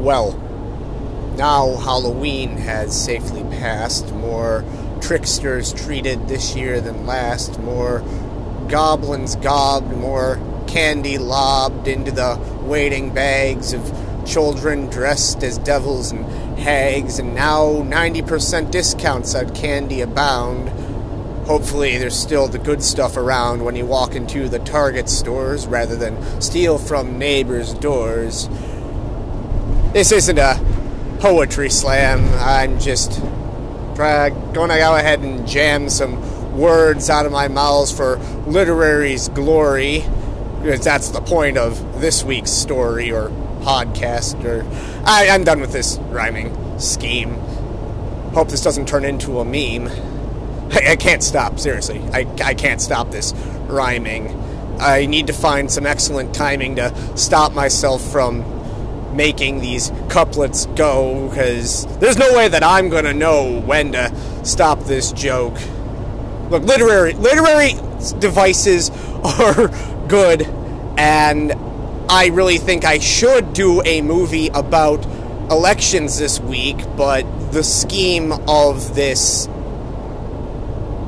Well, now Halloween has safely passed. More tricksters treated this year than last. More goblins gobbed. More candy lobbed into the waiting bags of children dressed as devils and hags. And now 90% discounts on candy abound. Hopefully, there's still the good stuff around when you walk into the Target stores rather than steal from neighbors' doors. This isn't a poetry slam. I'm just try, going to go ahead and jam some words out of my mouth for literary's glory, because that's the point of this week's story or podcast. Or I, I'm done with this rhyming scheme. Hope this doesn't turn into a meme. I, I can't stop, seriously. I, I can't stop this rhyming. I need to find some excellent timing to stop myself from making these couplets go because there's no way that I'm gonna know when to stop this joke. Look, literary literary devices are good, and I really think I should do a movie about elections this week, but the scheme of this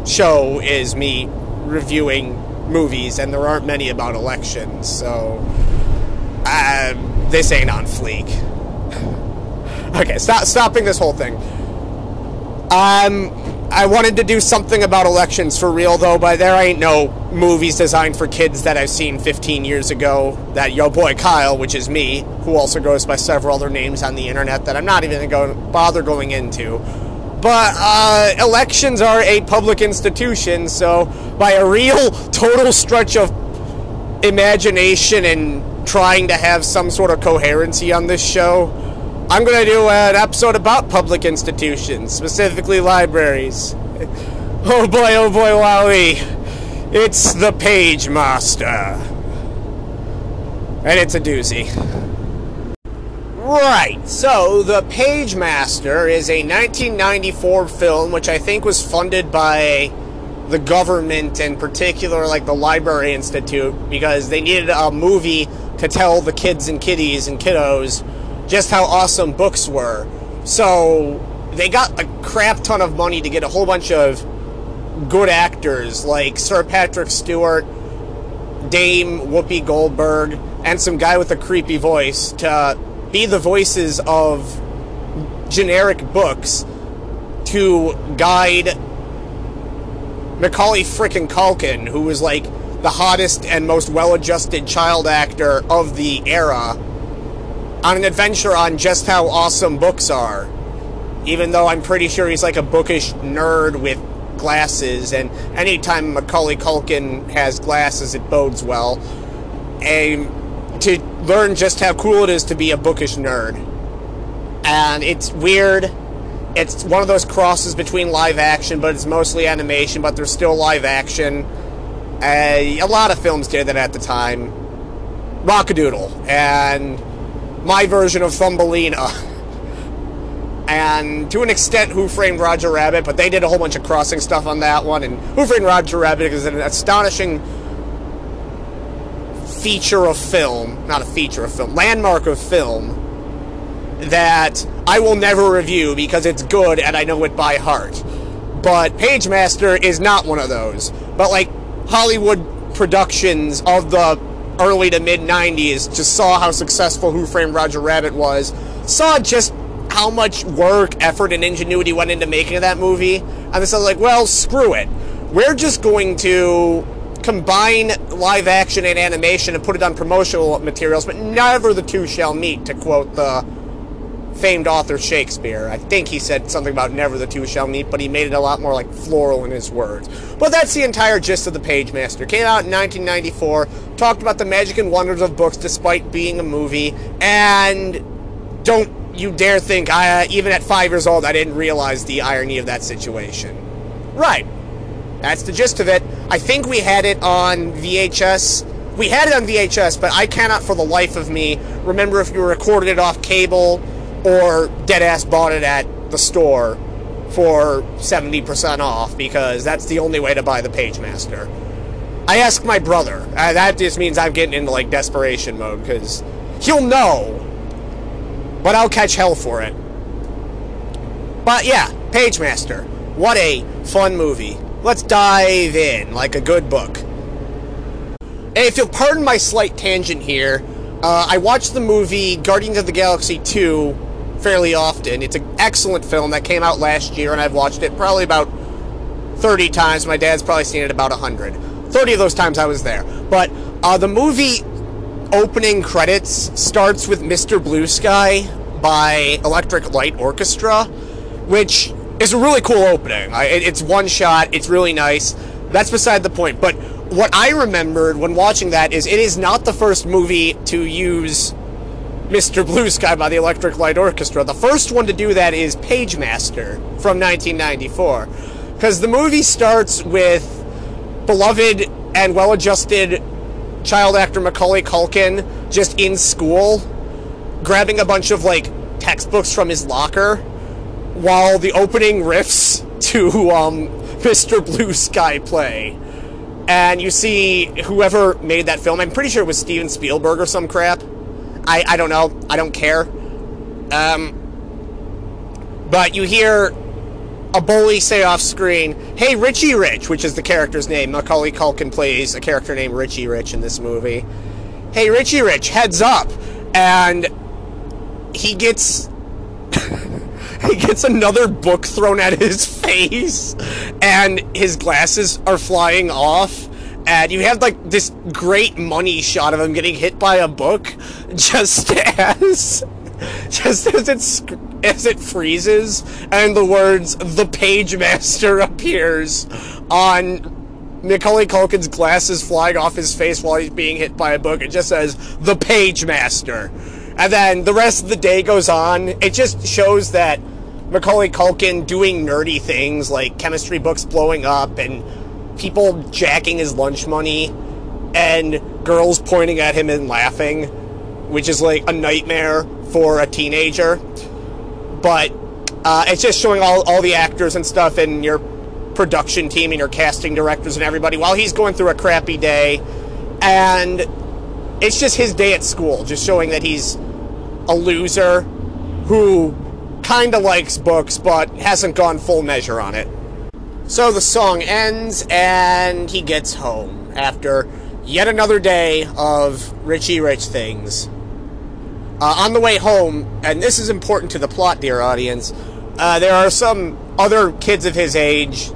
show is me reviewing movies, and there aren't many about elections, so um, this ain't on fleek. okay, stop stopping this whole thing. Um, I wanted to do something about elections for real though, but there ain't no movies designed for kids that I've seen 15 years ago. That yo boy Kyle, which is me, who also goes by several other names on the internet that I'm not even going to bother going into. But uh, elections are a public institution, so by a real total stretch of imagination and trying to have some sort of coherency on this show, I'm going to do an episode about public institutions, specifically libraries. Oh boy, oh boy, wowie. It's the Page Master. And it's a doozy. Right, so The Page Master is a 1994 film which I think was funded by the government, in particular, like the Library Institute, because they needed a movie to tell the kids and kiddies and kiddos just how awesome books were. So they got a crap ton of money to get a whole bunch of good actors like Sir Patrick Stewart, Dame Whoopi Goldberg, and some guy with a creepy voice to be the voices of generic books to guide Macaulay frickin' Culkin, who was like the hottest and most well-adjusted child actor of the era, on an adventure on just how awesome books are. Even though I'm pretty sure he's like a bookish nerd with glasses, and anytime Macaulay Culkin has glasses, it bodes well. And to learn just how cool it is to be a bookish nerd. And it's weird. It's one of those crosses between live action, but it's mostly animation, but there's still live action. Uh, a lot of films did that at the time. Rock-a-Doodle, and my version of Thumbelina. and to an extent, Who Framed Roger Rabbit, but they did a whole bunch of crossing stuff on that one. And Who Framed Roger Rabbit is an astonishing feature of film, not a feature of film, landmark of film that I will never review because it's good and I know it by heart. But Page Master is not one of those. But like Hollywood productions of the early to mid 90s just saw how successful Who Framed Roger Rabbit was, saw just how much work, effort, and ingenuity went into making that movie, and they said, like, well, screw it. We're just going to combine live action and animation and put it on promotional materials, but never the two shall meet, to quote the famed author Shakespeare. I think he said something about never the two shall meet, but he made it a lot more like floral in his words. But that's the entire gist of The Page Master. Came out in 1994, talked about the magic and wonders of books despite being a movie, and don't you dare think I, uh, even at five years old, I didn't realize the irony of that situation. Right. That's the gist of it. I think we had it on VHS. We had it on VHS, but I cannot for the life of me remember if you recorded it off cable or deadass bought it at the store for 70% off because that's the only way to buy the Page Master. I asked my brother. Uh, that just means I'm getting into like desperation mode because he'll know but I'll catch hell for it. But yeah, Pagemaster. What a fun movie. Let's dive in like a good book. And if you'll pardon my slight tangent here, uh, I watched the movie Guardians of the Galaxy 2 fairly often. It's an excellent film that came out last year, and I've watched it probably about 30 times. My dad's probably seen it about 100. 30 of those times I was there. But uh, the movie opening credits starts with Mr. Blue Sky by Electric Light Orchestra, which is a really cool opening. It's one shot, it's really nice. That's beside the point. But what I remembered when watching that is it is not the first movie to use Mr. Blue Sky by the Electric Light Orchestra. The first one to do that is Pagemaster from 1994. Because the movie starts with beloved and well adjusted child actor Macaulay Culkin just in school, grabbing a bunch of like textbooks from his locker while the opening riffs to um, Mr. Blue Sky play. And you see whoever made that film, I'm pretty sure it was Steven Spielberg or some crap. I, I don't know. I don't care. Um, but you hear a bully say off screen, Hey, Richie Rich, which is the character's name. Macaulay Culkin plays a character named Richie Rich in this movie. Hey, Richie Rich, heads up. And he gets. he gets another book thrown at his face, and his glasses are flying off. And you have like this great money shot of him getting hit by a book, just as just as it as it freezes and the words "the page master" appears on Macaulay Culkin's glasses flying off his face while he's being hit by a book. It just says "the page master," and then the rest of the day goes on. It just shows that Macaulay Culkin doing nerdy things like chemistry books blowing up and people jacking his lunch money and girls pointing at him and laughing, which is like a nightmare for a teenager. But uh, it's just showing all, all the actors and stuff and your production team and your casting directors and everybody while he's going through a crappy day. And it's just his day at school, just showing that he's a loser who kind of likes books but hasn't gone full measure on it. So the song ends and he gets home after yet another day of Richie Rich things. Uh, on the way home, and this is important to the plot, dear audience, uh, there are some other kids of his age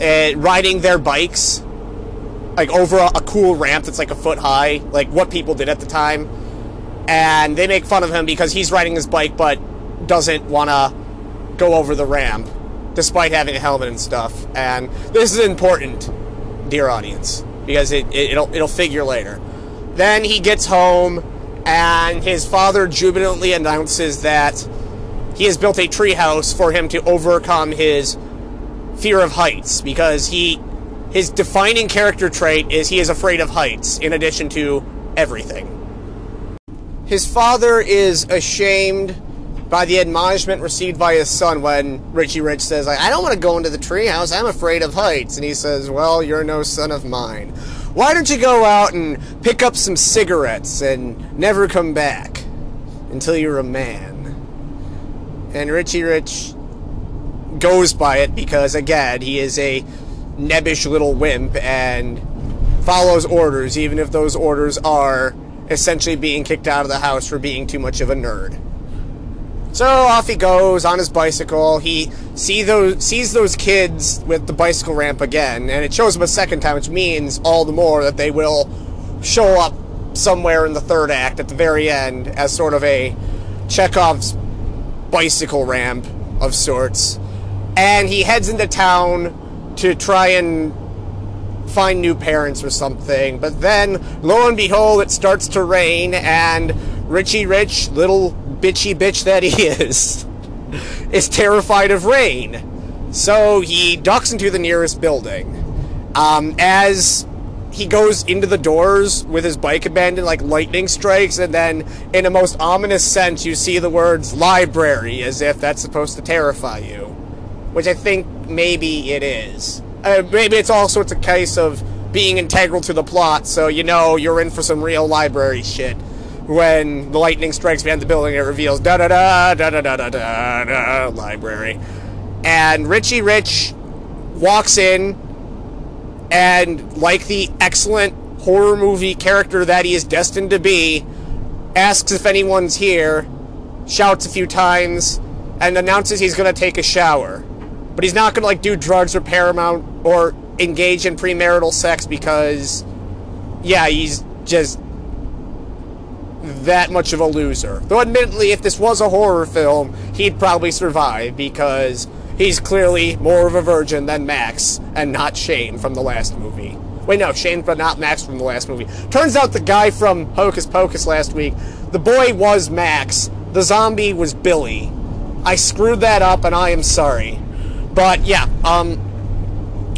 uh, riding their bikes like over a, a cool ramp that's like a foot high, like what people did at the time. And they make fun of him because he's riding his bike but doesn't want to go over the ramp despite having a helmet and stuff. And this is important, dear audience, because it, it, will it'll figure later. Then he gets home and his father jubilantly announces that he has built a treehouse for him to overcome his fear of heights because he his defining character trait is he is afraid of heights in addition to everything. His father is ashamed by the admonishment received by his son when Richie Rich says, I don't want to go into the treehouse, I'm afraid of heights. And he says, Well, you're no son of mine why don't you go out and pick up some cigarettes and never come back until you're a man? And Richie Rich goes by it because, again, he is a nebbish little wimp and follows orders, even if those orders are essentially being kicked out of the house for being too much of a nerd. So off he goes on his bicycle. He see those sees those kids with the bicycle ramp again, and it shows him a second time, which means all the more that they will show up somewhere in the third act at the very end as sort of a Chekhov's bicycle ramp of sorts. And he heads into town to try and find new parents or something. But then, lo and behold, it starts to rain, and Richie Rich, little bitchy bitch that he is, is terrified of rain. So he ducks into the nearest building. Um, as he goes into the doors with his bike abandoned, like lightning strikes, and then, in a most ominous sense, you see the words library as if that's supposed to terrify you. Which I think maybe it is. Uh, maybe it's also it's a case of being integral to the plot, so you know you're in for some real library shit. When the lightning strikes behind the building, it reveals da da da da da da da da da library. And Richie Rich walks in, and like the excellent horror movie character that he is destined to be, asks if anyone's here, shouts a few times, and announces he's gonna take a shower. But he's not gonna like do drugs or paramount or engage in premarital sex because, yeah, he's just that much of a loser. Though, admittedly, if this was a horror film, he'd probably survive because he's clearly more of a virgin than Max and not Shane from the last movie. Wait, no, Shane, but not Max from the last movie. Turns out the guy from Hocus Pocus last week, the boy was Max, the zombie was Billy. I screwed that up and I am sorry. But yeah, um,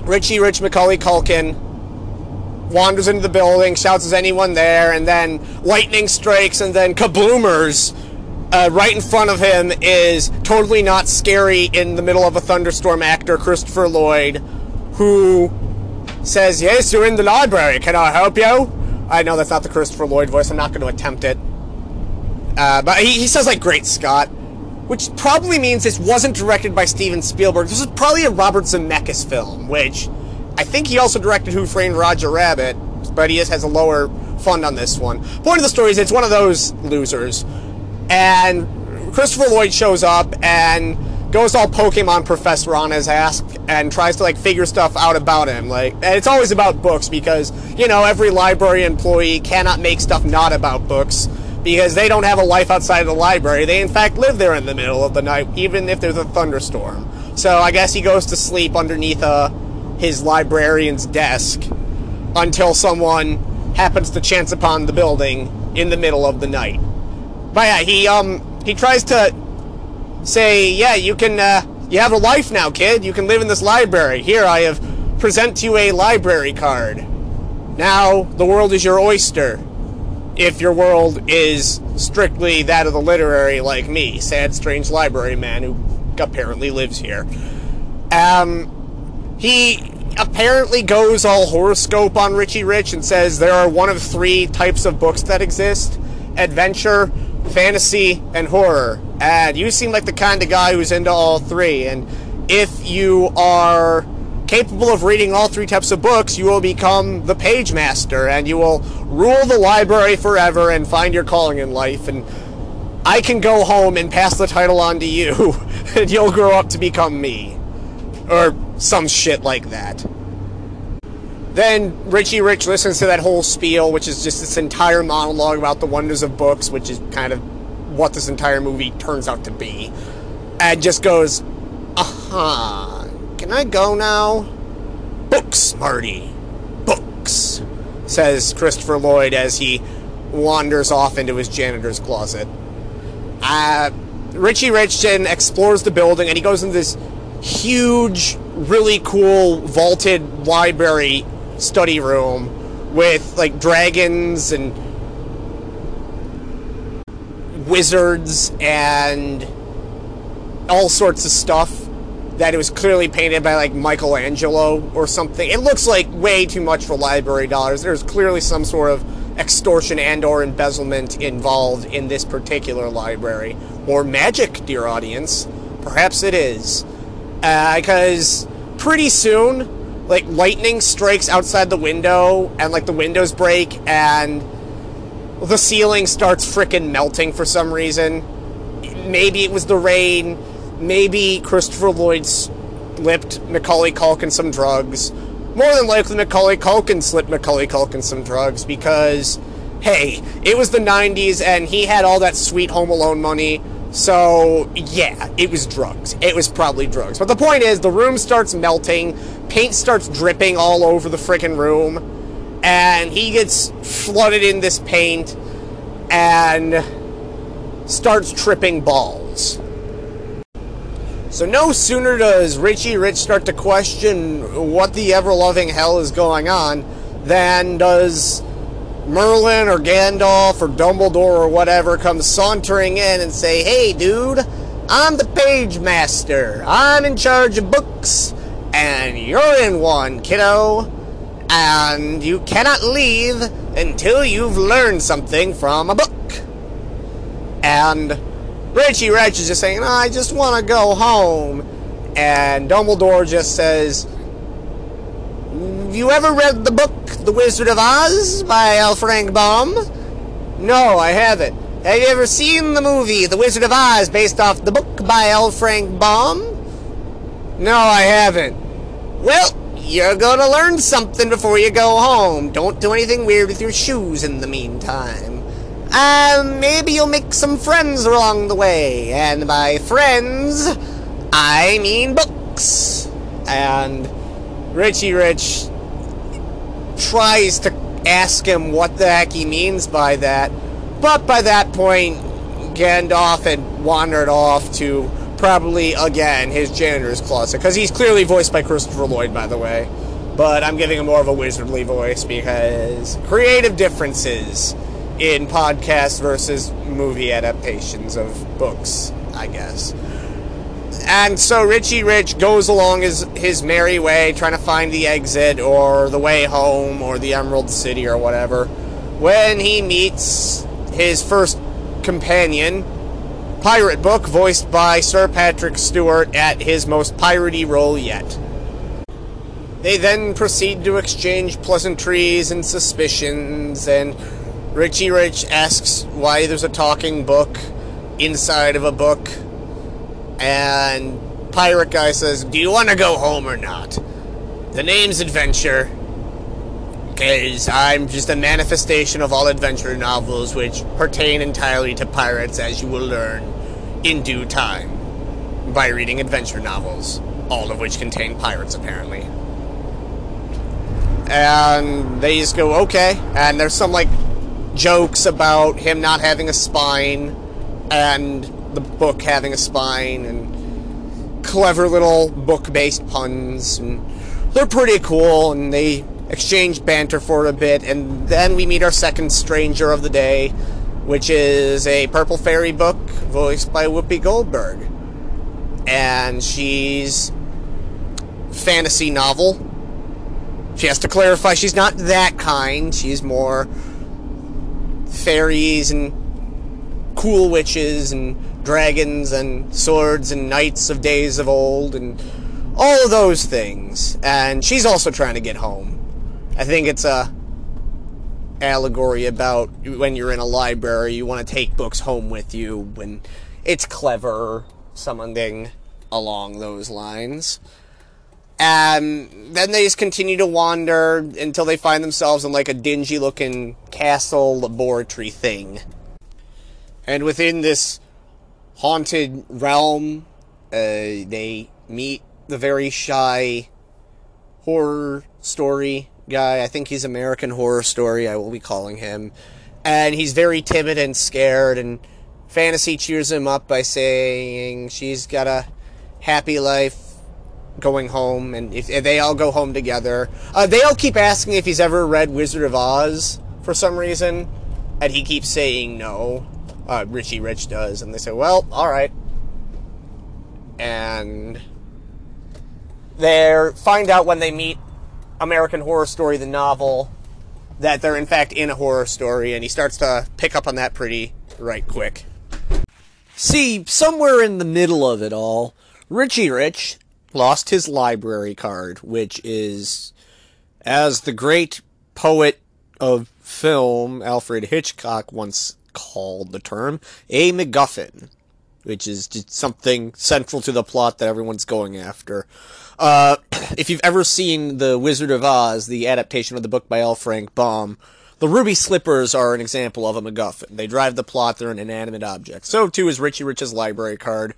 Richie Rich Macaulay Culkin wanders into the building, shouts, Is anyone there? And then lightning strikes, and then kaboomers. Uh, right in front of him is totally not scary in the middle of a thunderstorm actor, Christopher Lloyd, who says, Yes, you're in the library. Can I help you? I know that's not the Christopher Lloyd voice. I'm not going to attempt it. Uh, but he, he says, like, Great Scott, which probably means this wasn't directed by Steven Spielberg. This is probably a Robert Zemeckis film, which I think he also directed Who Framed Roger Rabbit, but he has a lower fund on this one. Point of the story is it's one of those losers, and Christopher Lloyd shows up and goes all Pokemon Professor on his ass and tries to like figure stuff out about him. Like, it's always about books because you know every library employee cannot make stuff not about books because they don't have a life outside of the library. They in fact live there in the middle of the night, even if there's a thunderstorm. So I guess he goes to sleep underneath a his librarian's desk until someone happens to chance upon the building in the middle of the night. But yeah, he um he tries to say, yeah, you can uh, you have a life now, kid. You can live in this library. Here, I have present you a library card. Now the world is your oyster. If your world is strictly that of the literary, like me, sad, strange library man who apparently lives here. Um, he apparently goes all horoscope on Richie Rich and says there are one of three types of books that exist adventure, fantasy, and horror. And you seem like the kind of guy who's into all three. And if you are capable of reading all three types of books, you will become the page master and you will rule the library forever and find your calling in life. And I can go home and pass the title on to you, and you'll grow up to become me. Or some shit like that. Then Richie Rich listens to that whole spiel, which is just this entire monologue about the wonders of books, which is kind of what this entire movie turns out to be, and just goes, "Aha! Can I go now?" Books, Marty. Books, says Christopher Lloyd as he wanders off into his janitor's closet. Uh, Richie Rich then explores the building, and he goes into this huge really cool vaulted library study room with like dragons and wizards and all sorts of stuff that it was clearly painted by like Michelangelo or something. It looks like way too much for library dollars. There's clearly some sort of extortion and or embezzlement involved in this particular library or magic, dear audience. Perhaps it is because uh, pretty soon, like lightning strikes outside the window, and like the windows break, and the ceiling starts freaking melting for some reason. Maybe it was the rain. Maybe Christopher Lloyd slipped Macaulay Culkin some drugs. More than likely, Macaulay Culkin slipped Macaulay Culkin some drugs because, hey, it was the 90s and he had all that sweet Home Alone money so, yeah, it was drugs. It was probably drugs. But the point is, the room starts melting, paint starts dripping all over the freaking room, and he gets flooded in this paint and starts tripping balls. So, no sooner does Richie Rich start to question what the ever loving hell is going on than does Merlin or Gandalf or Dumbledore or whatever comes sauntering in and say, "Hey, dude, I'm the page master. I'm in charge of books, and you're in one, kiddo." and you cannot leave until you've learned something from a book. And Richie Rich is just saying, I just want to go home. And Dumbledore just says, Have you ever read the book The Wizard of Oz by L. Frank Baum? No, I haven't. Have you ever seen the movie The Wizard of Oz based off the book by L. Frank Baum? No, I haven't. Well, you're gonna learn something before you go home. Don't do anything weird with your shoes in the meantime. Um, maybe you'll make some friends along the way. And by friends, I mean books. And Richie Rich tries to ask him what the heck he means by that. But by that point, Gandalf had wandered off to probably, again, his janitor's closet. Because he's clearly voiced by Christopher Lloyd, by the way. But I'm giving him more of a wizardly voice because creative differences in podcast versus movie adaptations of books, I guess. And so Richie Rich goes along his, his merry way, trying to find the exit or the way home or the Emerald City or whatever, when he meets his first companion, Pirate Book, voiced by Sir Patrick Stewart at his most piratey role yet. They then proceed to exchange pleasantries and suspicions, and Richie Rich asks why there's a talking book inside of a book. And Pirate Guy says, Do you want to go home or not? The name's Adventure. Because I'm just a manifestation of all adventure novels which pertain entirely to pirates, as you will learn in due time by reading adventure novels, all of which contain pirates, apparently. And they just go, okay. And there's some, like, jokes about him not having a spine and the book having a spine and clever little book based puns and they're pretty cool and they exchange banter for a bit and then we meet our second stranger of the day which is a purple fairy book voiced by whoopi goldberg. And she's fantasy novel. She has to clarify she's not that kind. She's more fairies and cool witches and dragons and swords and knights of days of old and all of those things. And she's also trying to get home. I think it's a allegory about when you're in a library, you want to take books home with you when it's clever, something along those lines. And then they just continue to wander until they find themselves in like a dingy looking castle laboratory thing. And within this haunted realm, uh, they meet the very shy horror story guy. I think he's American Horror Story, I will be calling him. And he's very timid and scared, and fantasy cheers him up by saying she's got a happy life going home, and if, if they all go home together. Uh, they all keep asking if he's ever read Wizard of Oz for some reason, and he keeps saying no. Uh, Richie Rich does, and they say, "Well, all right." And they find out when they meet American Horror Story, the novel, that they're in fact in a horror story, and he starts to pick up on that pretty right quick. See, somewhere in the middle of it all, Richie Rich lost his library card, which is, as the great poet of film, Alfred Hitchcock, once called the term, a MacGuffin, which is just something central to the plot that everyone's going after. Uh, if you've ever seen The Wizard of Oz, the adaptation of the book by L. Frank Baum, the ruby slippers are an example of a MacGuffin. They drive the plot, they're an inanimate object. So too is Richie Rich's library card,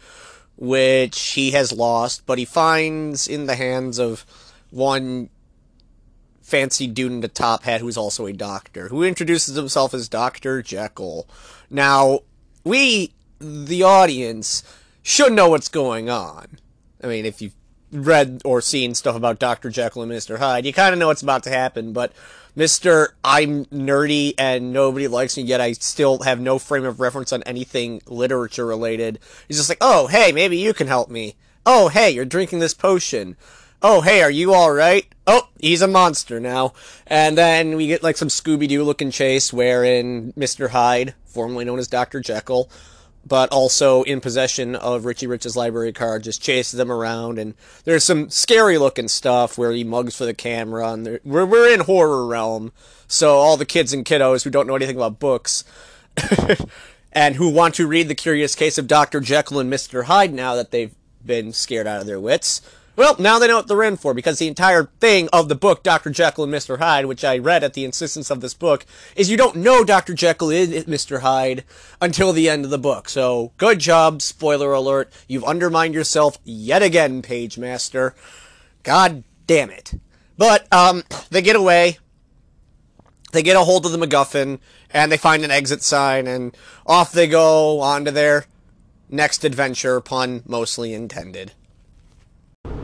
which he has lost, but he finds in the hands of one fancy dude in the top hat who's also a doctor, who introduces himself as Dr. Jekyll. Now, we, the audience, should know what's going on. I mean, if you've read or seen stuff about Dr. Jekyll and Mr. Hyde, you kind of know what's about to happen, but Mr. I'm nerdy and nobody likes me, yet I still have no frame of reference on anything literature related. He's just like, oh, hey, maybe you can help me. Oh, hey, you're drinking this potion. Oh, hey, are you alright? Oh, he's a monster now. And then we get like some Scooby Doo looking chase wherein Mr. Hyde, formerly known as Dr. Jekyll, but also in possession of Richie Rich's library card, just chases them around. And there's some scary looking stuff where he mugs for the camera. And we're, we're in horror realm. So all the kids and kiddos who don't know anything about books and who want to read The Curious Case of Dr. Jekyll and Mr. Hyde now that they've been scared out of their wits well, now they know what they're in for because the entire thing of the book Dr. Jekyll and Mr. Hyde, which I read at the insistence of this book, is you don't know Dr. Jekyll is Mr. Hyde until the end of the book. So, good job, spoiler alert. You've undermined yourself yet again, Page Master. God damn it. But, um, they get away. They get a hold of the MacGuffin, and they find an exit sign, and off they go on to their next adventure, pun mostly intended.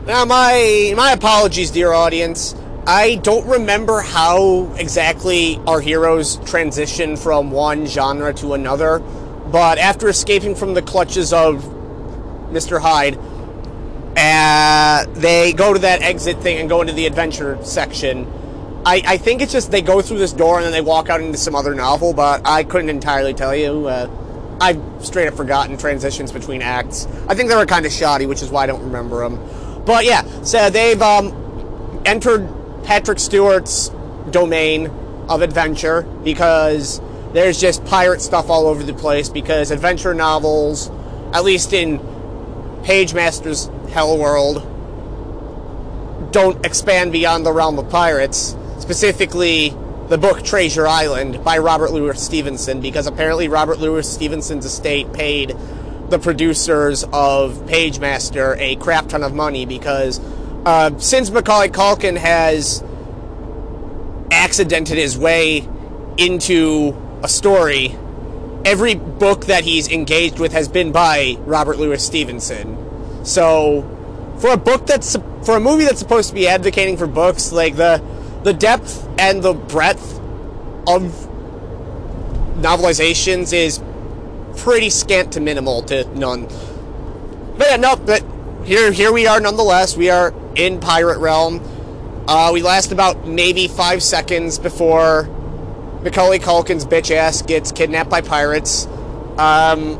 Now, my my apologies, dear audience. I don't remember how exactly our heroes transition from one genre to another, but after escaping from the clutches of Mr. Hyde, uh, they go to that exit thing and go into the adventure section. I, I think it's just they go through this door and then they walk out into some other novel, but I couldn't entirely tell you. Uh, I've straight up forgotten transitions between acts. I think they were kind of shoddy, which is why I don't remember them. But yeah, so they've um, entered Patrick Stewart's domain of adventure because there's just pirate stuff all over the place because adventure novels, at least in Page Master's Hell World, don't expand beyond the realm of pirates. Specifically, the book Treasure Island by Robert Louis Stevenson, because apparently Robert Louis Stevenson's estate paid the producers of Page Master a crap ton of money because uh, since Macaulay Culkin has accidented his way into a story, every book that he's engaged with has been by Robert Louis Stevenson. So, for a book that's for a movie that's supposed to be advocating for books, like the the depth and the breadth of novelizations is pretty scant to minimal to none. But yeah, no, but here here we are nonetheless. We are in pirate realm. Uh, we last about maybe five seconds before Macaulay Culkin's bitch ass gets kidnapped by pirates. Um,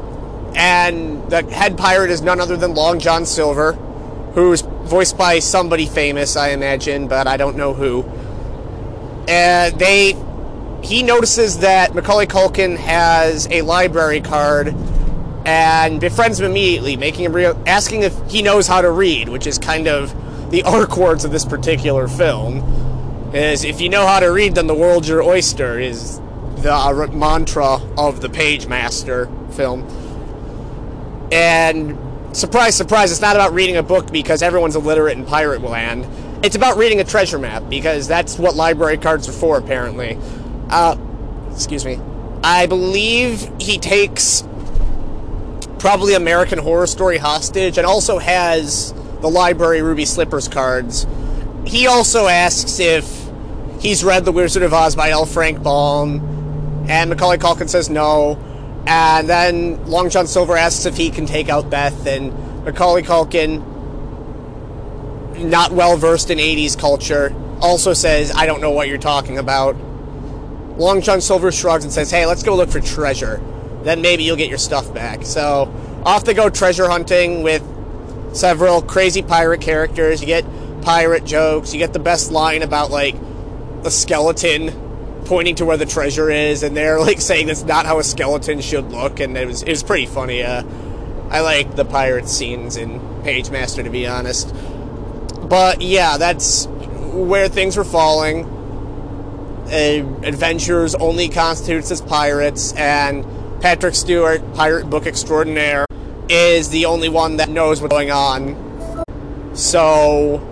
and the head pirate is none other than Long John Silver, who's voiced by somebody famous, I imagine, but I don't know who. And they he notices that Macaulay Culkin has a library card and befriends him immediately, making him re- asking if he knows how to read, which is kind of the arc words of this particular film. Is if you know how to read, then the world's your oyster. Is the uh, mantra of the Page Master film. And surprise, surprise, it's not about reading a book because everyone's illiterate in pirate land. It's about reading a treasure map because that's what library cards are for, apparently. Uh, excuse me. I believe he takes probably American Horror Story hostage and also has the library Ruby Slippers cards. He also asks if he's read The Wizard of Oz by L. Frank Baum, and Macaulay Culkin says no. And then Long John Silver asks if he can take out Beth, and Macaulay Culkin, not well versed in 80s culture, also says, I don't know what you're talking about. Long John Silver shrugs and says, Hey, let's go look for treasure. Then maybe you'll get your stuff back. So off they go treasure hunting with several crazy pirate characters. You get pirate jokes. You get the best line about like a skeleton pointing to where the treasure is, and they're like saying that's not how a skeleton should look, and it was it was pretty funny. Uh, I like the pirate scenes in Page Master to be honest, but yeah, that's where things were falling adventurers only constitutes as pirates, and Patrick Stewart, pirate book extraordinaire, is the only one that knows what's going on. So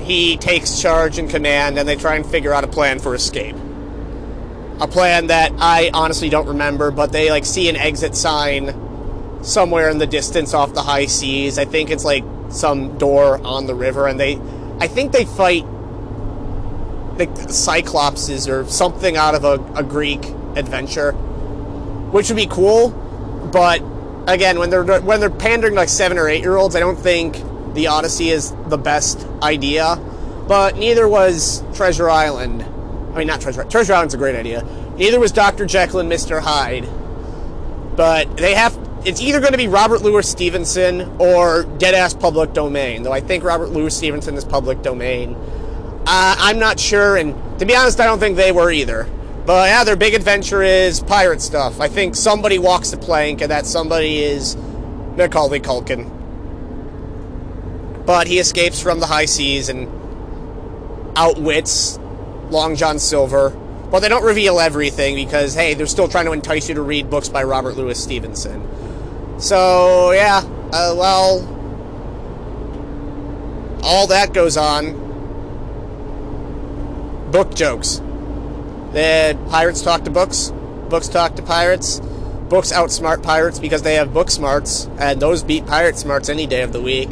he takes charge and command, and they try and figure out a plan for escape. A plan that I honestly don't remember, but they like see an exit sign somewhere in the distance off the high seas. I think it's like some door on the river, and they, I think they fight the Cyclopses or something out of a, a Greek adventure, which would be cool. But again, when they're when they're pandering like seven or eight year olds, I don't think the Odyssey is the best idea. but neither was Treasure Island. I mean, not Treasure Treasure Island's a great idea. Neither was Dr. Jekyll and Mr. Hyde. But they have. It's either going to be Robert Louis Stevenson or dead ass Public Domain, though I think Robert Louis Stevenson is public domain. Uh, I'm not sure, and to be honest, I don't think they were either. But yeah, their big adventure is pirate stuff. I think somebody walks the plank, and that somebody is Macaulay Culkin. But he escapes from the high seas and outwits Long John Silver. But they don't reveal everything because, hey, they're still trying to entice you to read books by Robert Louis Stevenson. So, yeah, uh, well, all that goes on. Book jokes. The pirates talk to books, books talk to pirates, books outsmart pirates because they have book smarts, and those beat pirate smarts any day of the week.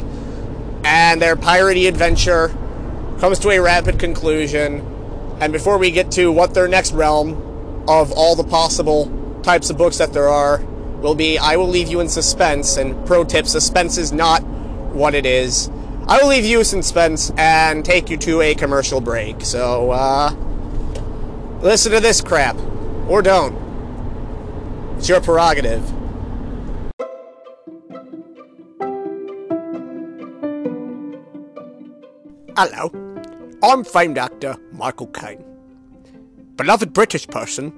And their piratey adventure comes to a rapid conclusion. And before we get to what their next realm of all the possible types of books that there are will be, I will leave you in suspense. And pro tip suspense is not what it is. I will leave you suspense and take you to a commercial break. So, uh, listen to this crap. Or don't. It's your prerogative. Hello. I'm famed actor Michael Caine. Beloved British person,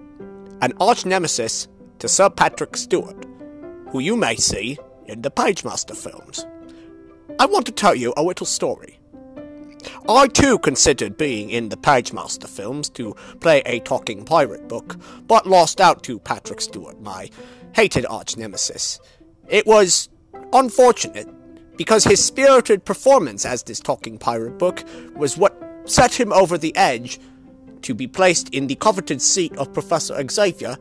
an arch nemesis to Sir Patrick Stewart, who you may see in the Pagemaster films. I want to tell you a little story. I too considered being in the Pagemaster films to play a talking pirate book, but lost out to Patrick Stewart, my hated arch nemesis. It was unfortunate, because his spirited performance as this talking pirate book was what set him over the edge to be placed in the coveted seat of Professor Xavier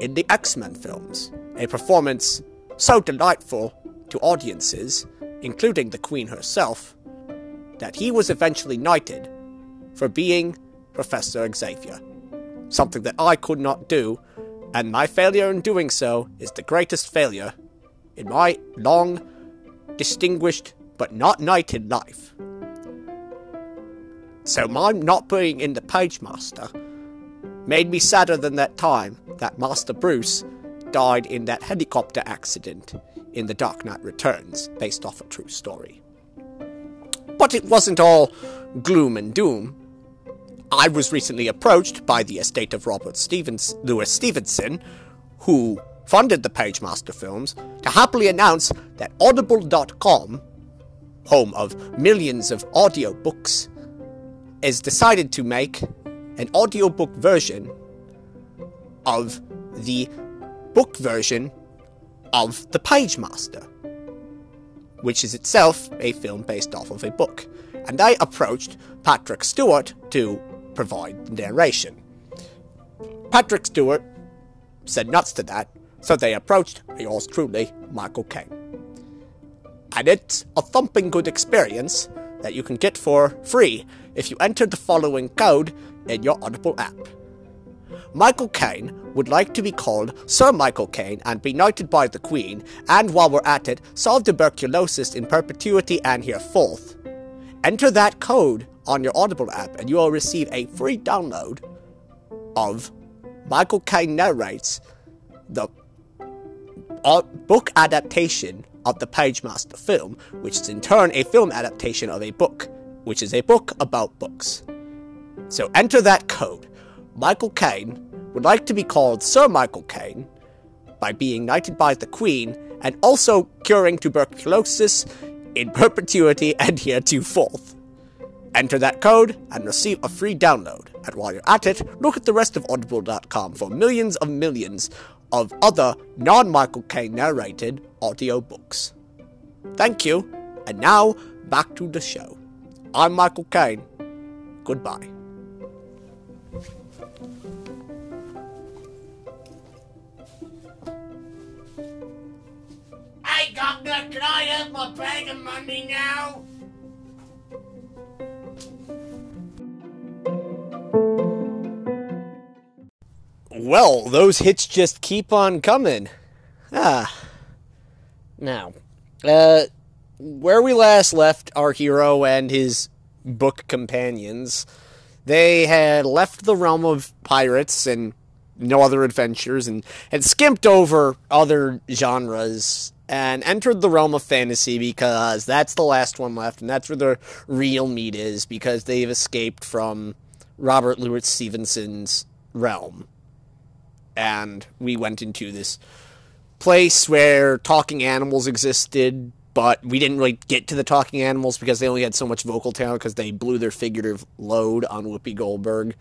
in the X Men films. A performance so delightful to audiences, including the Queen herself, that he was eventually knighted for being Professor Xavier. Something that I could not do, and my failure in doing so is the greatest failure in my long, distinguished, but not knighted life. So my not being in the Pagemaster made me sadder than that time that Master Bruce died in that helicopter accident in The Dark Knight Returns, based off a true story. But it wasn't all gloom and doom. I was recently approached by the estate of Robert Stevens, Louis Stevenson, who funded the Pagemaster films, to happily announce that Audible.com, home of millions of audiobooks, has decided to make an audiobook version of the book version of The Page Master, which is itself a film based off of a book. And I approached Patrick Stewart to provide the narration. Patrick Stewart said nuts to that, so they approached yours truly, Michael Caine. And it's a thumping good experience that you can get for free if you enter the following code in your Audible app. Michael Caine would like to be called Sir Michael Caine and be knighted by the Queen, and while we're at it, solve tuberculosis in perpetuity and hereforth. Enter that code on your Audible app and you will receive a free download of Michael Caine narrates the uh, book adaptation of the Pagemaster film, which is in turn a film adaptation of a book, which is a book about books. So enter that code. Michael Caine would like to be called Sir Michael Caine by being knighted by the Queen and also curing tuberculosis in perpetuity and heretofore. Enter that code and receive a free download. And while you're at it, look at the rest of Audible.com for millions of millions of other non Michael Caine narrated audiobooks. Thank you, and now back to the show. I'm Michael Caine. Goodbye. Hey, can I have my bag of money now? Well, those hits just keep on coming. Ah. Now, uh, where we last left our hero and his book companions. They had left the realm of pirates and no other adventures and had skimped over other genres and entered the realm of fantasy because that's the last one left and that's where the real meat is because they've escaped from Robert Louis Stevenson's realm. And we went into this place where talking animals existed, but we didn't really get to the talking animals because they only had so much vocal talent because they blew their figurative load on Whoopi Goldberg.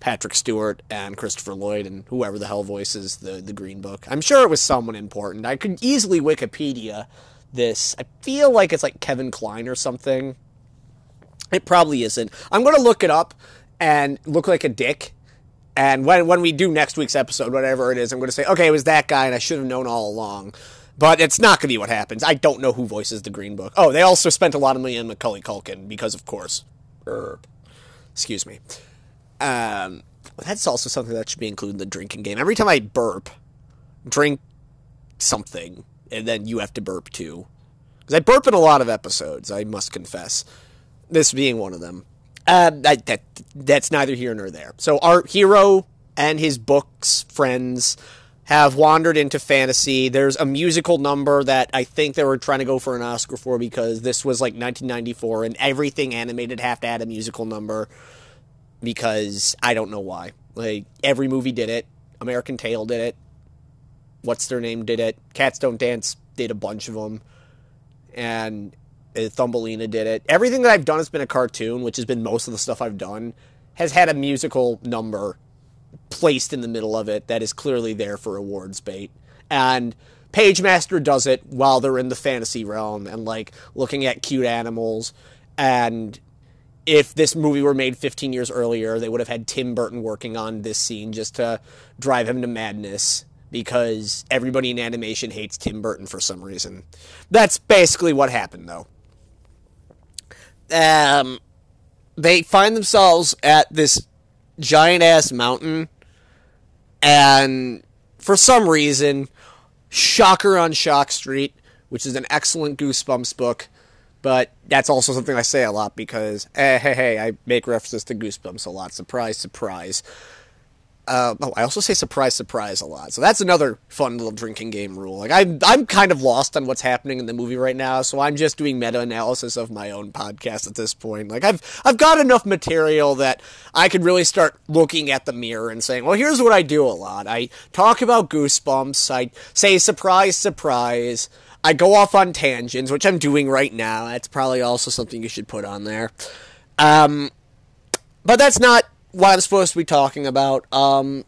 Patrick Stewart and Christopher Lloyd and whoever the hell voices the the Green Book. I'm sure it was someone important. I could easily Wikipedia this. I feel like it's like Kevin Kline or something. It probably isn't. I'm going to look it up and look like a dick. And when when we do next week's episode, whatever it is, I'm going to say, okay, it was that guy, and I should have known all along. But it's not going to be what happens. I don't know who voices the Green Book. Oh, they also spent a lot of money on Macaulay Culkin because, of course. Er, excuse me. Um, that's also something that should be included in the drinking game. Every time I burp, drink something, and then you have to burp too. Because I burp in a lot of episodes, I must confess. This being one of them. Uh, that, that that's neither here nor there. So our hero and his books friends have wandered into fantasy. There's a musical number that I think they were trying to go for an Oscar for because this was like 1994 and everything animated have to add a musical number because I don't know why. Like every movie did it. American Tail did it. What's their name did it. Cats Don't Dance did a bunch of them, and uh, Thumbelina did it. Everything that I've done has been a cartoon, which has been most of the stuff I've done. Has had a musical number placed in the middle of it that is clearly there for awards bait. And Pagemaster does it while they're in the fantasy realm and like looking at cute animals and if this movie were made 15 years earlier, they would have had Tim Burton working on this scene just to drive him to madness because everybody in animation hates Tim Burton for some reason. That's basically what happened, though. Um, they find themselves at this giant ass mountain, and for some reason, Shocker on Shock Street, which is an excellent Goosebumps book, but that's also something I say a lot because, eh, hey, hey, I make references to Goosebumps a lot. Surprise, surprise. Uh, oh, I also say surprise, surprise a lot. So that's another fun little drinking game rule. Like I'm, I'm kind of lost on what's happening in the movie right now, so I'm just doing meta analysis of my own podcast at this point. Like I've, I've got enough material that I could really start looking at the mirror and saying, well, here's what I do a lot. I talk about Goosebumps. I say surprise, surprise. I go off on tangents, which I'm doing right now. That's probably also something you should put on there. Um, but that's not what I'm supposed to be talking about. Um,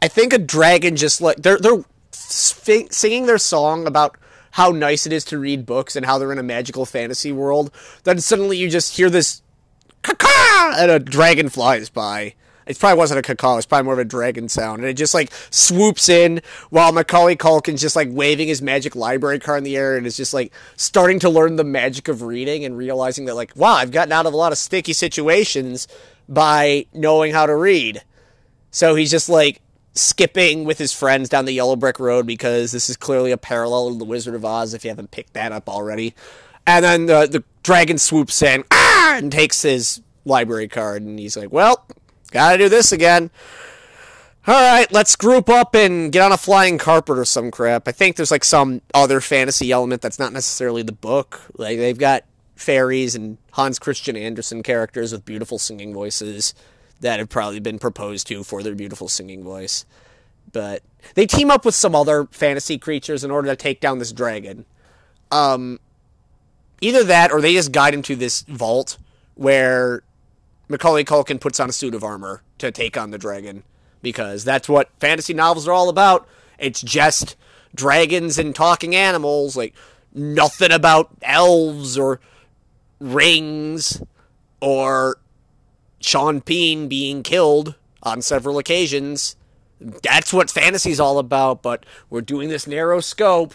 I think a dragon just like they're they're singing their song about how nice it is to read books and how they're in a magical fantasy world. Then suddenly you just hear this and a dragon flies by. It probably wasn't a cacao. It's probably more of a dragon sound, and it just like swoops in while Macaulay Culkin's just like waving his magic library card in the air, and is just like starting to learn the magic of reading and realizing that like, wow, I've gotten out of a lot of sticky situations by knowing how to read. So he's just like skipping with his friends down the yellow brick road because this is clearly a parallel to the Wizard of Oz if you haven't picked that up already. And then the the dragon swoops in ah, and takes his library card, and he's like, "Well, gotta do this again." All right, let's group up and get on a flying carpet or some crap. I think there's like some other fantasy element that's not necessarily the book. Like they've got fairies and Hans Christian Andersen characters with beautiful singing voices that have probably been proposed to for their beautiful singing voice. But they team up with some other fantasy creatures in order to take down this dragon. Um, either that or they just guide him to this vault where Macaulay Culkin puts on a suit of armor to take on the dragon because that's what fantasy novels are all about. It's just dragons and talking animals, like nothing about elves or rings or Sean Bean being killed on several occasions. That's what fantasy's all about, but we're doing this narrow scope.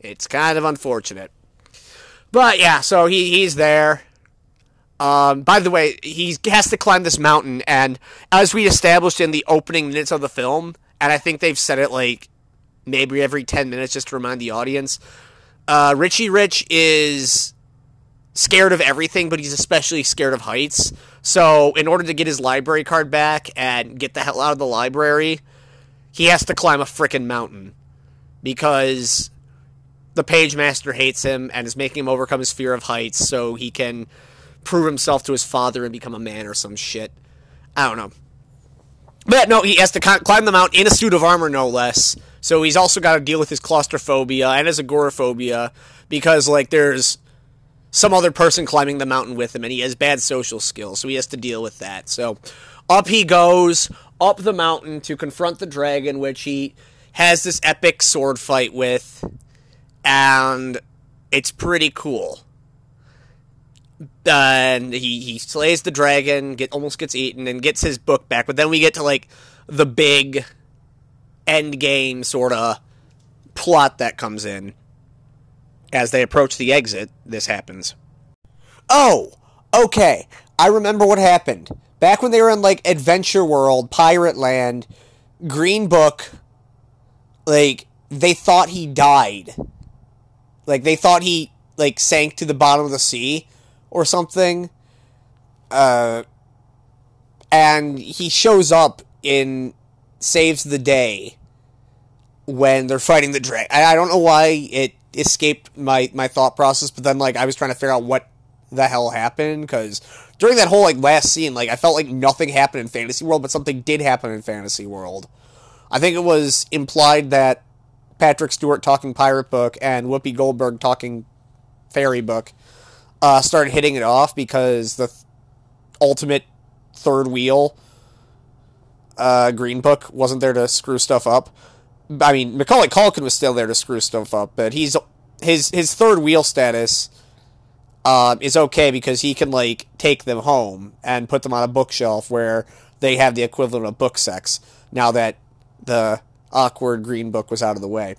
It's kind of unfortunate. But yeah, so he he's there. Um, by the way, he has to climb this mountain, and as we established in the opening minutes of the film, and I think they've said it like maybe every 10 minutes just to remind the audience, uh, Richie Rich is scared of everything, but he's especially scared of heights. So, in order to get his library card back and get the hell out of the library, he has to climb a freaking mountain because the page master hates him and is making him overcome his fear of heights so he can prove himself to his father and become a man or some shit. I don't know. But no, he has to climb the mountain in a suit of armor, no less. So he's also got to deal with his claustrophobia and his agoraphobia because, like, there's some other person climbing the mountain with him and he has bad social skills, so he has to deal with that. So up he goes, up the mountain to confront the dragon, which he has this epic sword fight with, and it's pretty cool. Uh, and he, he slays the dragon, get almost gets eaten, and gets his book back. But then we get to like the big end game sort of plot that comes in. As they approach the exit, this happens. Oh, okay. I remember what happened. Back when they were in like Adventure World, Pirate Land, Green Book, like they thought he died. Like they thought he like sank to the bottom of the sea or something. Uh and he shows up in saves the day when they're fighting the dragon. I don't know why it escaped my my thought process, but then like I was trying to figure out what the hell happened because during that whole like last scene, like I felt like nothing happened in Fantasy World, but something did happen in Fantasy World. I think it was implied that Patrick Stewart talking pirate book and Whoopi Goldberg talking fairy book uh, started hitting it off because the th- ultimate third wheel uh, Green Book wasn't there to screw stuff up. I mean, Macaulay Culkin was still there to screw stuff up, but he's his his third wheel status um, is okay because he can like take them home and put them on a bookshelf where they have the equivalent of book sex. Now that the awkward green book was out of the way,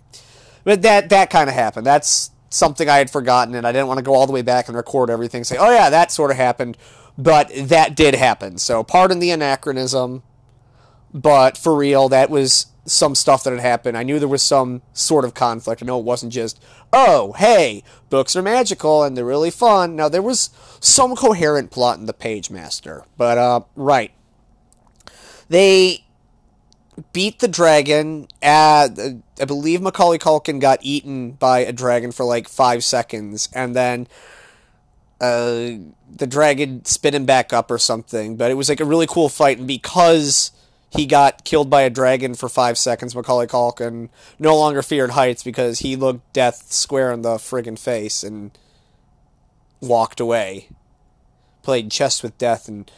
but that that kind of happened. That's something I had forgotten, and I didn't want to go all the way back and record everything. Say, oh yeah, that sort of happened, but that did happen. So pardon the anachronism, but for real, that was some stuff that had happened. I knew there was some sort of conflict. I know it wasn't just, oh, hey, books are magical and they're really fun. Now, there was some coherent plot in The Page Master. But, uh, right. They beat the dragon. At, I believe Macaulay Culkin got eaten by a dragon for like five seconds. And then uh, the dragon spit him back up or something. But it was like a really cool fight. And because he got killed by a dragon for five seconds. Macaulay Culkin no longer feared heights because he looked death square in the friggin' face and walked away. Played chess with death and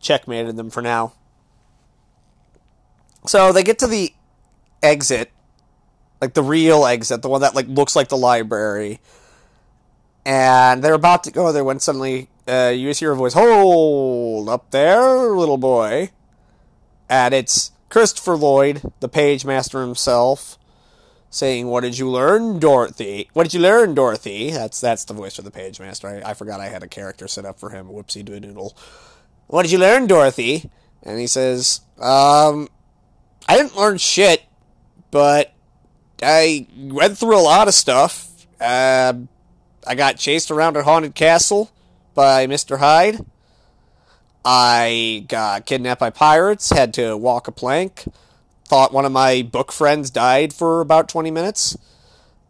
checkmated them for now. So they get to the exit, like the real exit, the one that like looks like the library. And they're about to go there when suddenly uh, you just hear a voice, "Hold up there, little boy." And it's Christopher Lloyd, the page master himself, saying, "What did you learn, Dorothy? What did you learn, Dorothy?" That's that's the voice of the page master. I, I forgot I had a character set up for him. Whoopsie doodle. What did you learn, Dorothy? And he says, "Um, I didn't learn shit, but I went through a lot of stuff. Uh, I got chased around a haunted castle by Mister Hyde." I got kidnapped by pirates, had to walk a plank, thought one of my book friends died for about 20 minutes.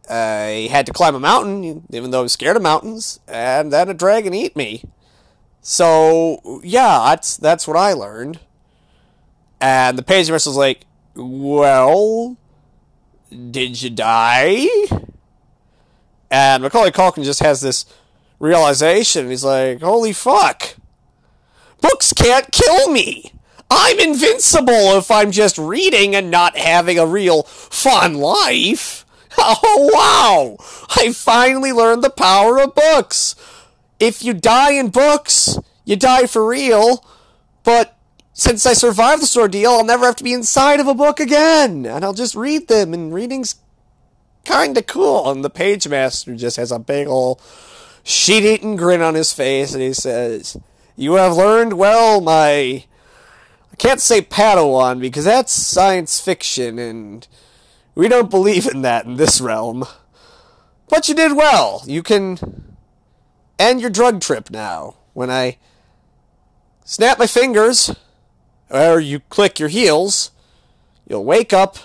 I had to climb a mountain, even though I was scared of mountains, and then a dragon ate me. So, yeah, that's, that's what I learned. And the page was like, well, did you die? And Macaulay Culkin just has this realization. He's like, holy fuck. Books can't kill me. I'm invincible if I'm just reading and not having a real fun life. Oh, wow! I finally learned the power of books. If you die in books, you die for real. But since I survived this ordeal, I'll never have to be inside of a book again. And I'll just read them, and reading's kinda cool. And the page master just has a big ol' sheet eating grin on his face, and he says, you have learned well, my. I can't say Padawan because that's science fiction and we don't believe in that in this realm. But you did well. You can end your drug trip now. When I snap my fingers, or you click your heels, you'll wake up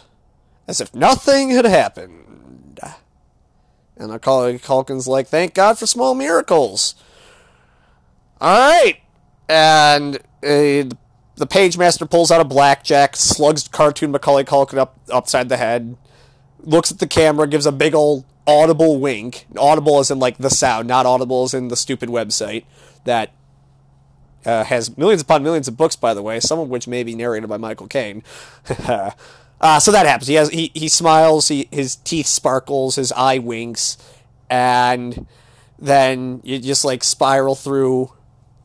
as if nothing had happened. And Macaulay Culkin's like, thank God for small miracles. All right. And uh, the page master pulls out a blackjack, slugs cartoon Macaulay Culkin up upside the head, looks at the camera, gives a big old audible wink. Audible as in like the sound, not audible as in the stupid website that uh, has millions upon millions of books, by the way, some of which may be narrated by Michael Caine. uh, so that happens. He has he, he smiles, he, his teeth sparkles, his eye winks, and then you just like spiral through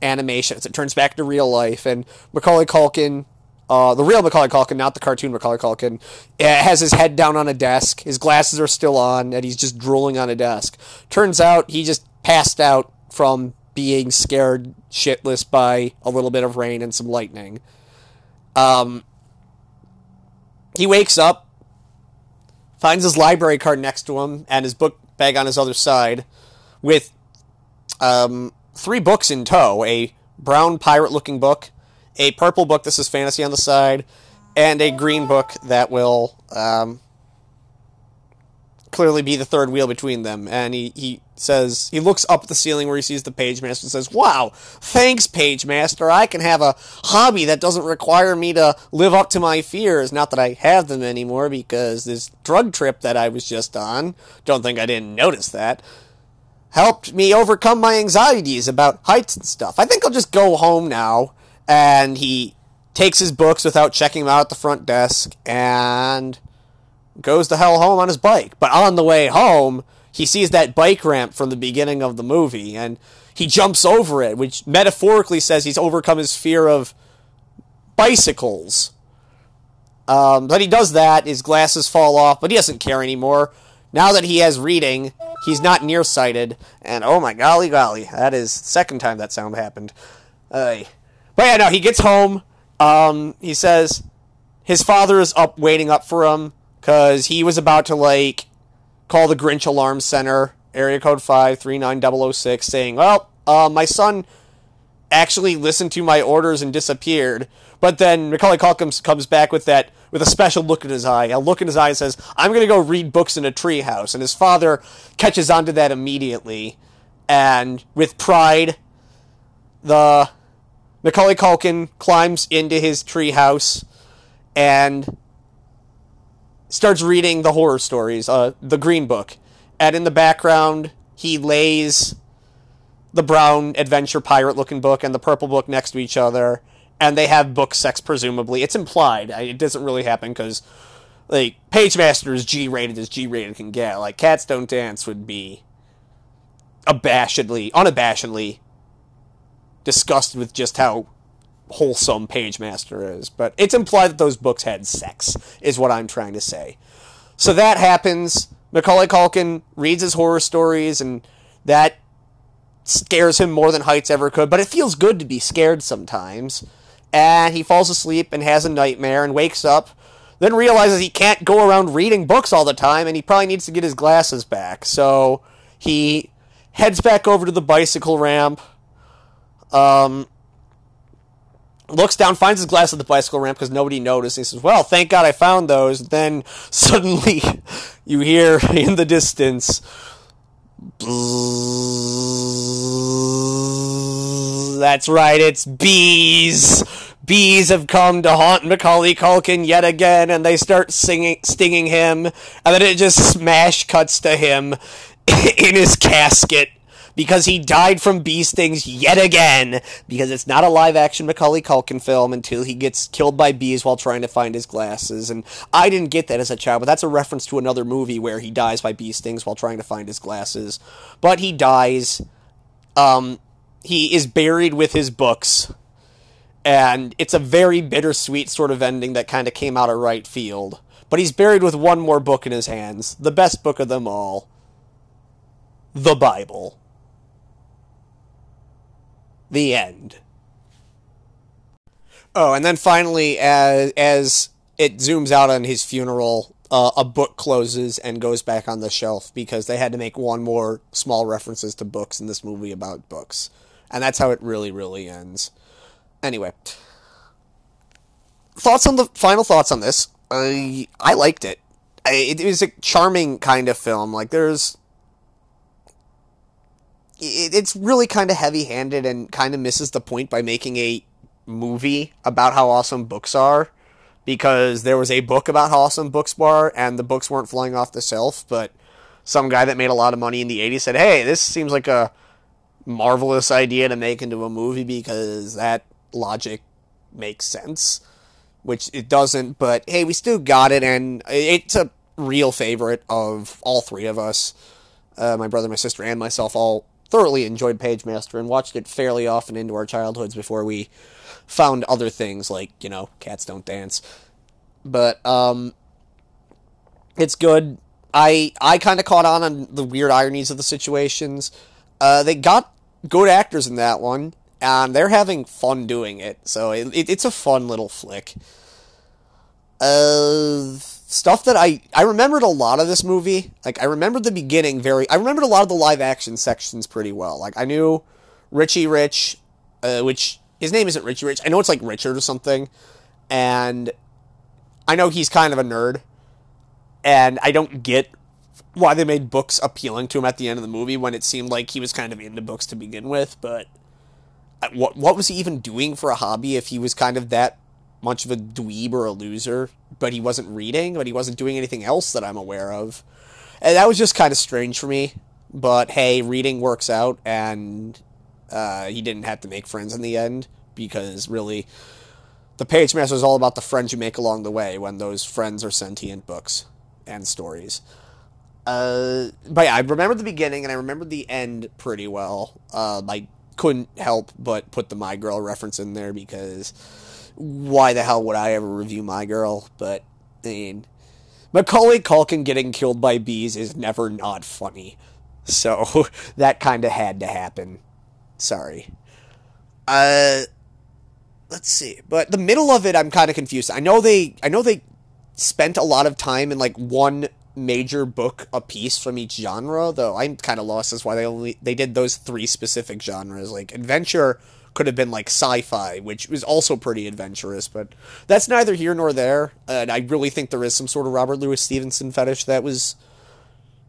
animations. It turns back to real life, and Macaulay Culkin, uh, the real Macaulay Culkin, not the cartoon Macaulay Culkin, eh, has his head down on a desk. His glasses are still on, and he's just drooling on a desk. Turns out he just passed out from being scared shitless by a little bit of rain and some lightning. Um, he wakes up, finds his library card next to him, and his book bag on his other side, with um, three books in tow a brown pirate looking book, a purple book that says fantasy on the side, and a green book that will um, clearly be the third wheel between them. And he, he says, he looks up at the ceiling where he sees the page master and says, Wow, thanks, page master. I can have a hobby that doesn't require me to live up to my fears. Not that I have them anymore because this drug trip that I was just on, don't think I didn't notice that, helped me overcome my anxieties about heights and stuff. I think I'll just go home now. And he takes his books without checking them out at the front desk and goes to hell home on his bike. But on the way home, he sees that bike ramp from the beginning of the movie and he jumps over it, which metaphorically says he's overcome his fear of bicycles. Um, but he does that, his glasses fall off, but he doesn't care anymore. Now that he has reading, he's not nearsighted, and oh my golly golly, that is second time that sound happened. Uh, but yeah, no, he gets home. Um, he says his father is up waiting up for him because he was about to like call the Grinch Alarm Center, area code five three nine double oh six, saying, "Well, uh, my son actually listened to my orders and disappeared." But then Macaulay Culkin comes back with that with a special look in his eye. A look in his eye and says, "I'm going to go read books in a treehouse." And his father catches on to that immediately, and with pride, the Macaulay Culkin climbs into his treehouse and starts reading the horror stories, uh, the Green Book, and in the background he lays the brown adventure pirate looking book and the purple book next to each other, and they have book sex presumably. It's implied. It doesn't really happen because like Page Master is G rated as G rated can get. Like Cats Don't Dance would be abashedly, unabashedly disgusted with just how wholesome Page Master is, but it's implied that those books had sex, is what I'm trying to say. So that happens. Macaulay Culkin reads his horror stories, and that scares him more than Heights ever could, but it feels good to be scared sometimes. And he falls asleep and has a nightmare and wakes up, then realizes he can't go around reading books all the time, and he probably needs to get his glasses back. So he heads back over to the bicycle ramp. Um, looks down, finds his glass at the bicycle ramp because nobody noticed. He says, "Well, thank God I found those." Then suddenly, you hear in the distance. That's right, it's bees. Bees have come to haunt Macaulay Culkin yet again, and they start singing, stinging him, and then it just smash cuts to him in his casket because he died from bee stings yet again because it's not a live action Macaulay Culkin film until he gets killed by bees while trying to find his glasses. And I didn't get that as a child, but that's a reference to another movie where he dies by bee stings while trying to find his glasses. But he dies. Um, he is buried with his books. And it's a very bittersweet sort of ending that kind of came out of right field. But he's buried with one more book in his hands, the best book of them all the Bible. The end. Oh, and then finally, as as it zooms out on his funeral, uh, a book closes and goes back on the shelf because they had to make one more small references to books in this movie about books. And that's how it really, really ends. Anyway. Thoughts on the final thoughts on this? I I liked it. It was a charming kind of film. Like there's it's really kind of heavy-handed and kind of misses the point by making a movie about how awesome books are because there was a book about how awesome books were and the books weren't flying off the shelf but some guy that made a lot of money in the 80s said hey this seems like a marvelous idea to make into a movie because that logic makes sense which it doesn't but hey we still got it and it's a real favorite of all three of us uh, my brother my sister and myself all thoroughly enjoyed pagemaster and watched it fairly often into our childhoods before we found other things like you know cats don't dance. But um it's good. I i kind of caught on on the weird ironies of the situations. Uh they got good actors in that one and they're having fun doing it so it, it, it's a fun little flick. Uh stuff that i i remembered a lot of this movie like i remembered the beginning very i remembered a lot of the live action sections pretty well like i knew richie rich uh, which his name isn't Richie Rich. I know it's like Richard or something. And I know he's kind of a nerd. And I don't get why they made books appealing to him at the end of the movie when it seemed like he was kind of into books to begin with. But what what was he even doing for a hobby if he was kind of that much of a dweeb or a loser? But he wasn't reading, but he wasn't doing anything else that I'm aware of. And that was just kind of strange for me. But hey, reading works out, and uh, he didn't have to make friends in the end because really, the Page Master is all about the friends you make along the way when those friends are sentient books and stories. Uh, but yeah, I remember the beginning and I remember the end pretty well. Uh, I couldn't help but put the My Girl reference in there because why the hell would I ever review My Girl? But I mean, Macaulay Culkin getting killed by bees is never not funny. So that kind of had to happen. Sorry. Uh let's see. But the middle of it I'm kind of confused. I know they I know they spent a lot of time in like one major book a piece from each genre, though I'm kind of lost as why they only they did those three specific genres. Like adventure could have been like sci-fi, which was also pretty adventurous, but that's neither here nor there. And I really think there is some sort of Robert Louis Stevenson fetish that was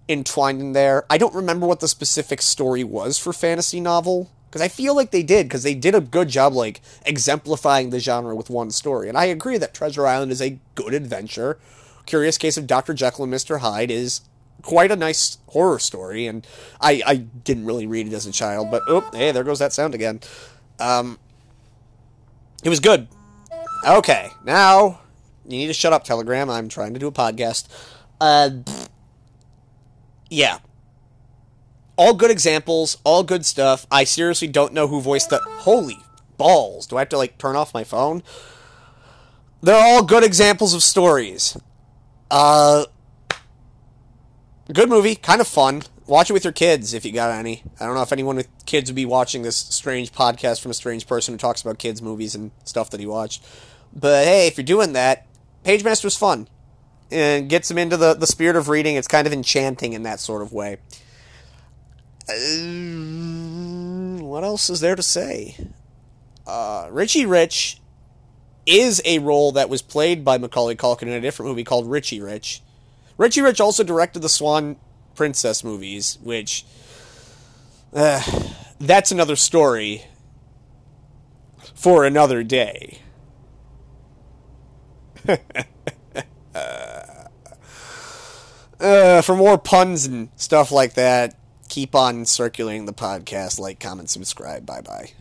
entwined in there. I don't remember what the specific story was for fantasy novel because I feel like they did because they did a good job like exemplifying the genre with one story. And I agree that Treasure Island is a good adventure. Curious Case of Dr. Jekyll and Mr. Hyde is quite a nice horror story, and I I didn't really read it as a child, but oh hey there goes that sound again. Um, it was good. Okay, now you need to shut up, Telegram. I'm trying to do a podcast. Uh, yeah, all good examples, all good stuff. I seriously don't know who voiced the. Holy balls! Do I have to like turn off my phone? They're all good examples of stories. Uh, good movie, kind of fun. Watch it with your kids if you got any. I don't know if anyone with kids would be watching this strange podcast from a strange person who talks about kids' movies and stuff that he watched. But hey, if you're doing that, Pagemaster's fun. And gets them into the, the spirit of reading. It's kind of enchanting in that sort of way. Uh, what else is there to say? Uh, Richie Rich is a role that was played by Macaulay Culkin in a different movie called Richie Rich. Richie Rich also directed the Swan Princess movies, which uh, that's another story for another day. uh, for more puns and stuff like that, keep on circulating the podcast. Like, comment, subscribe. Bye bye.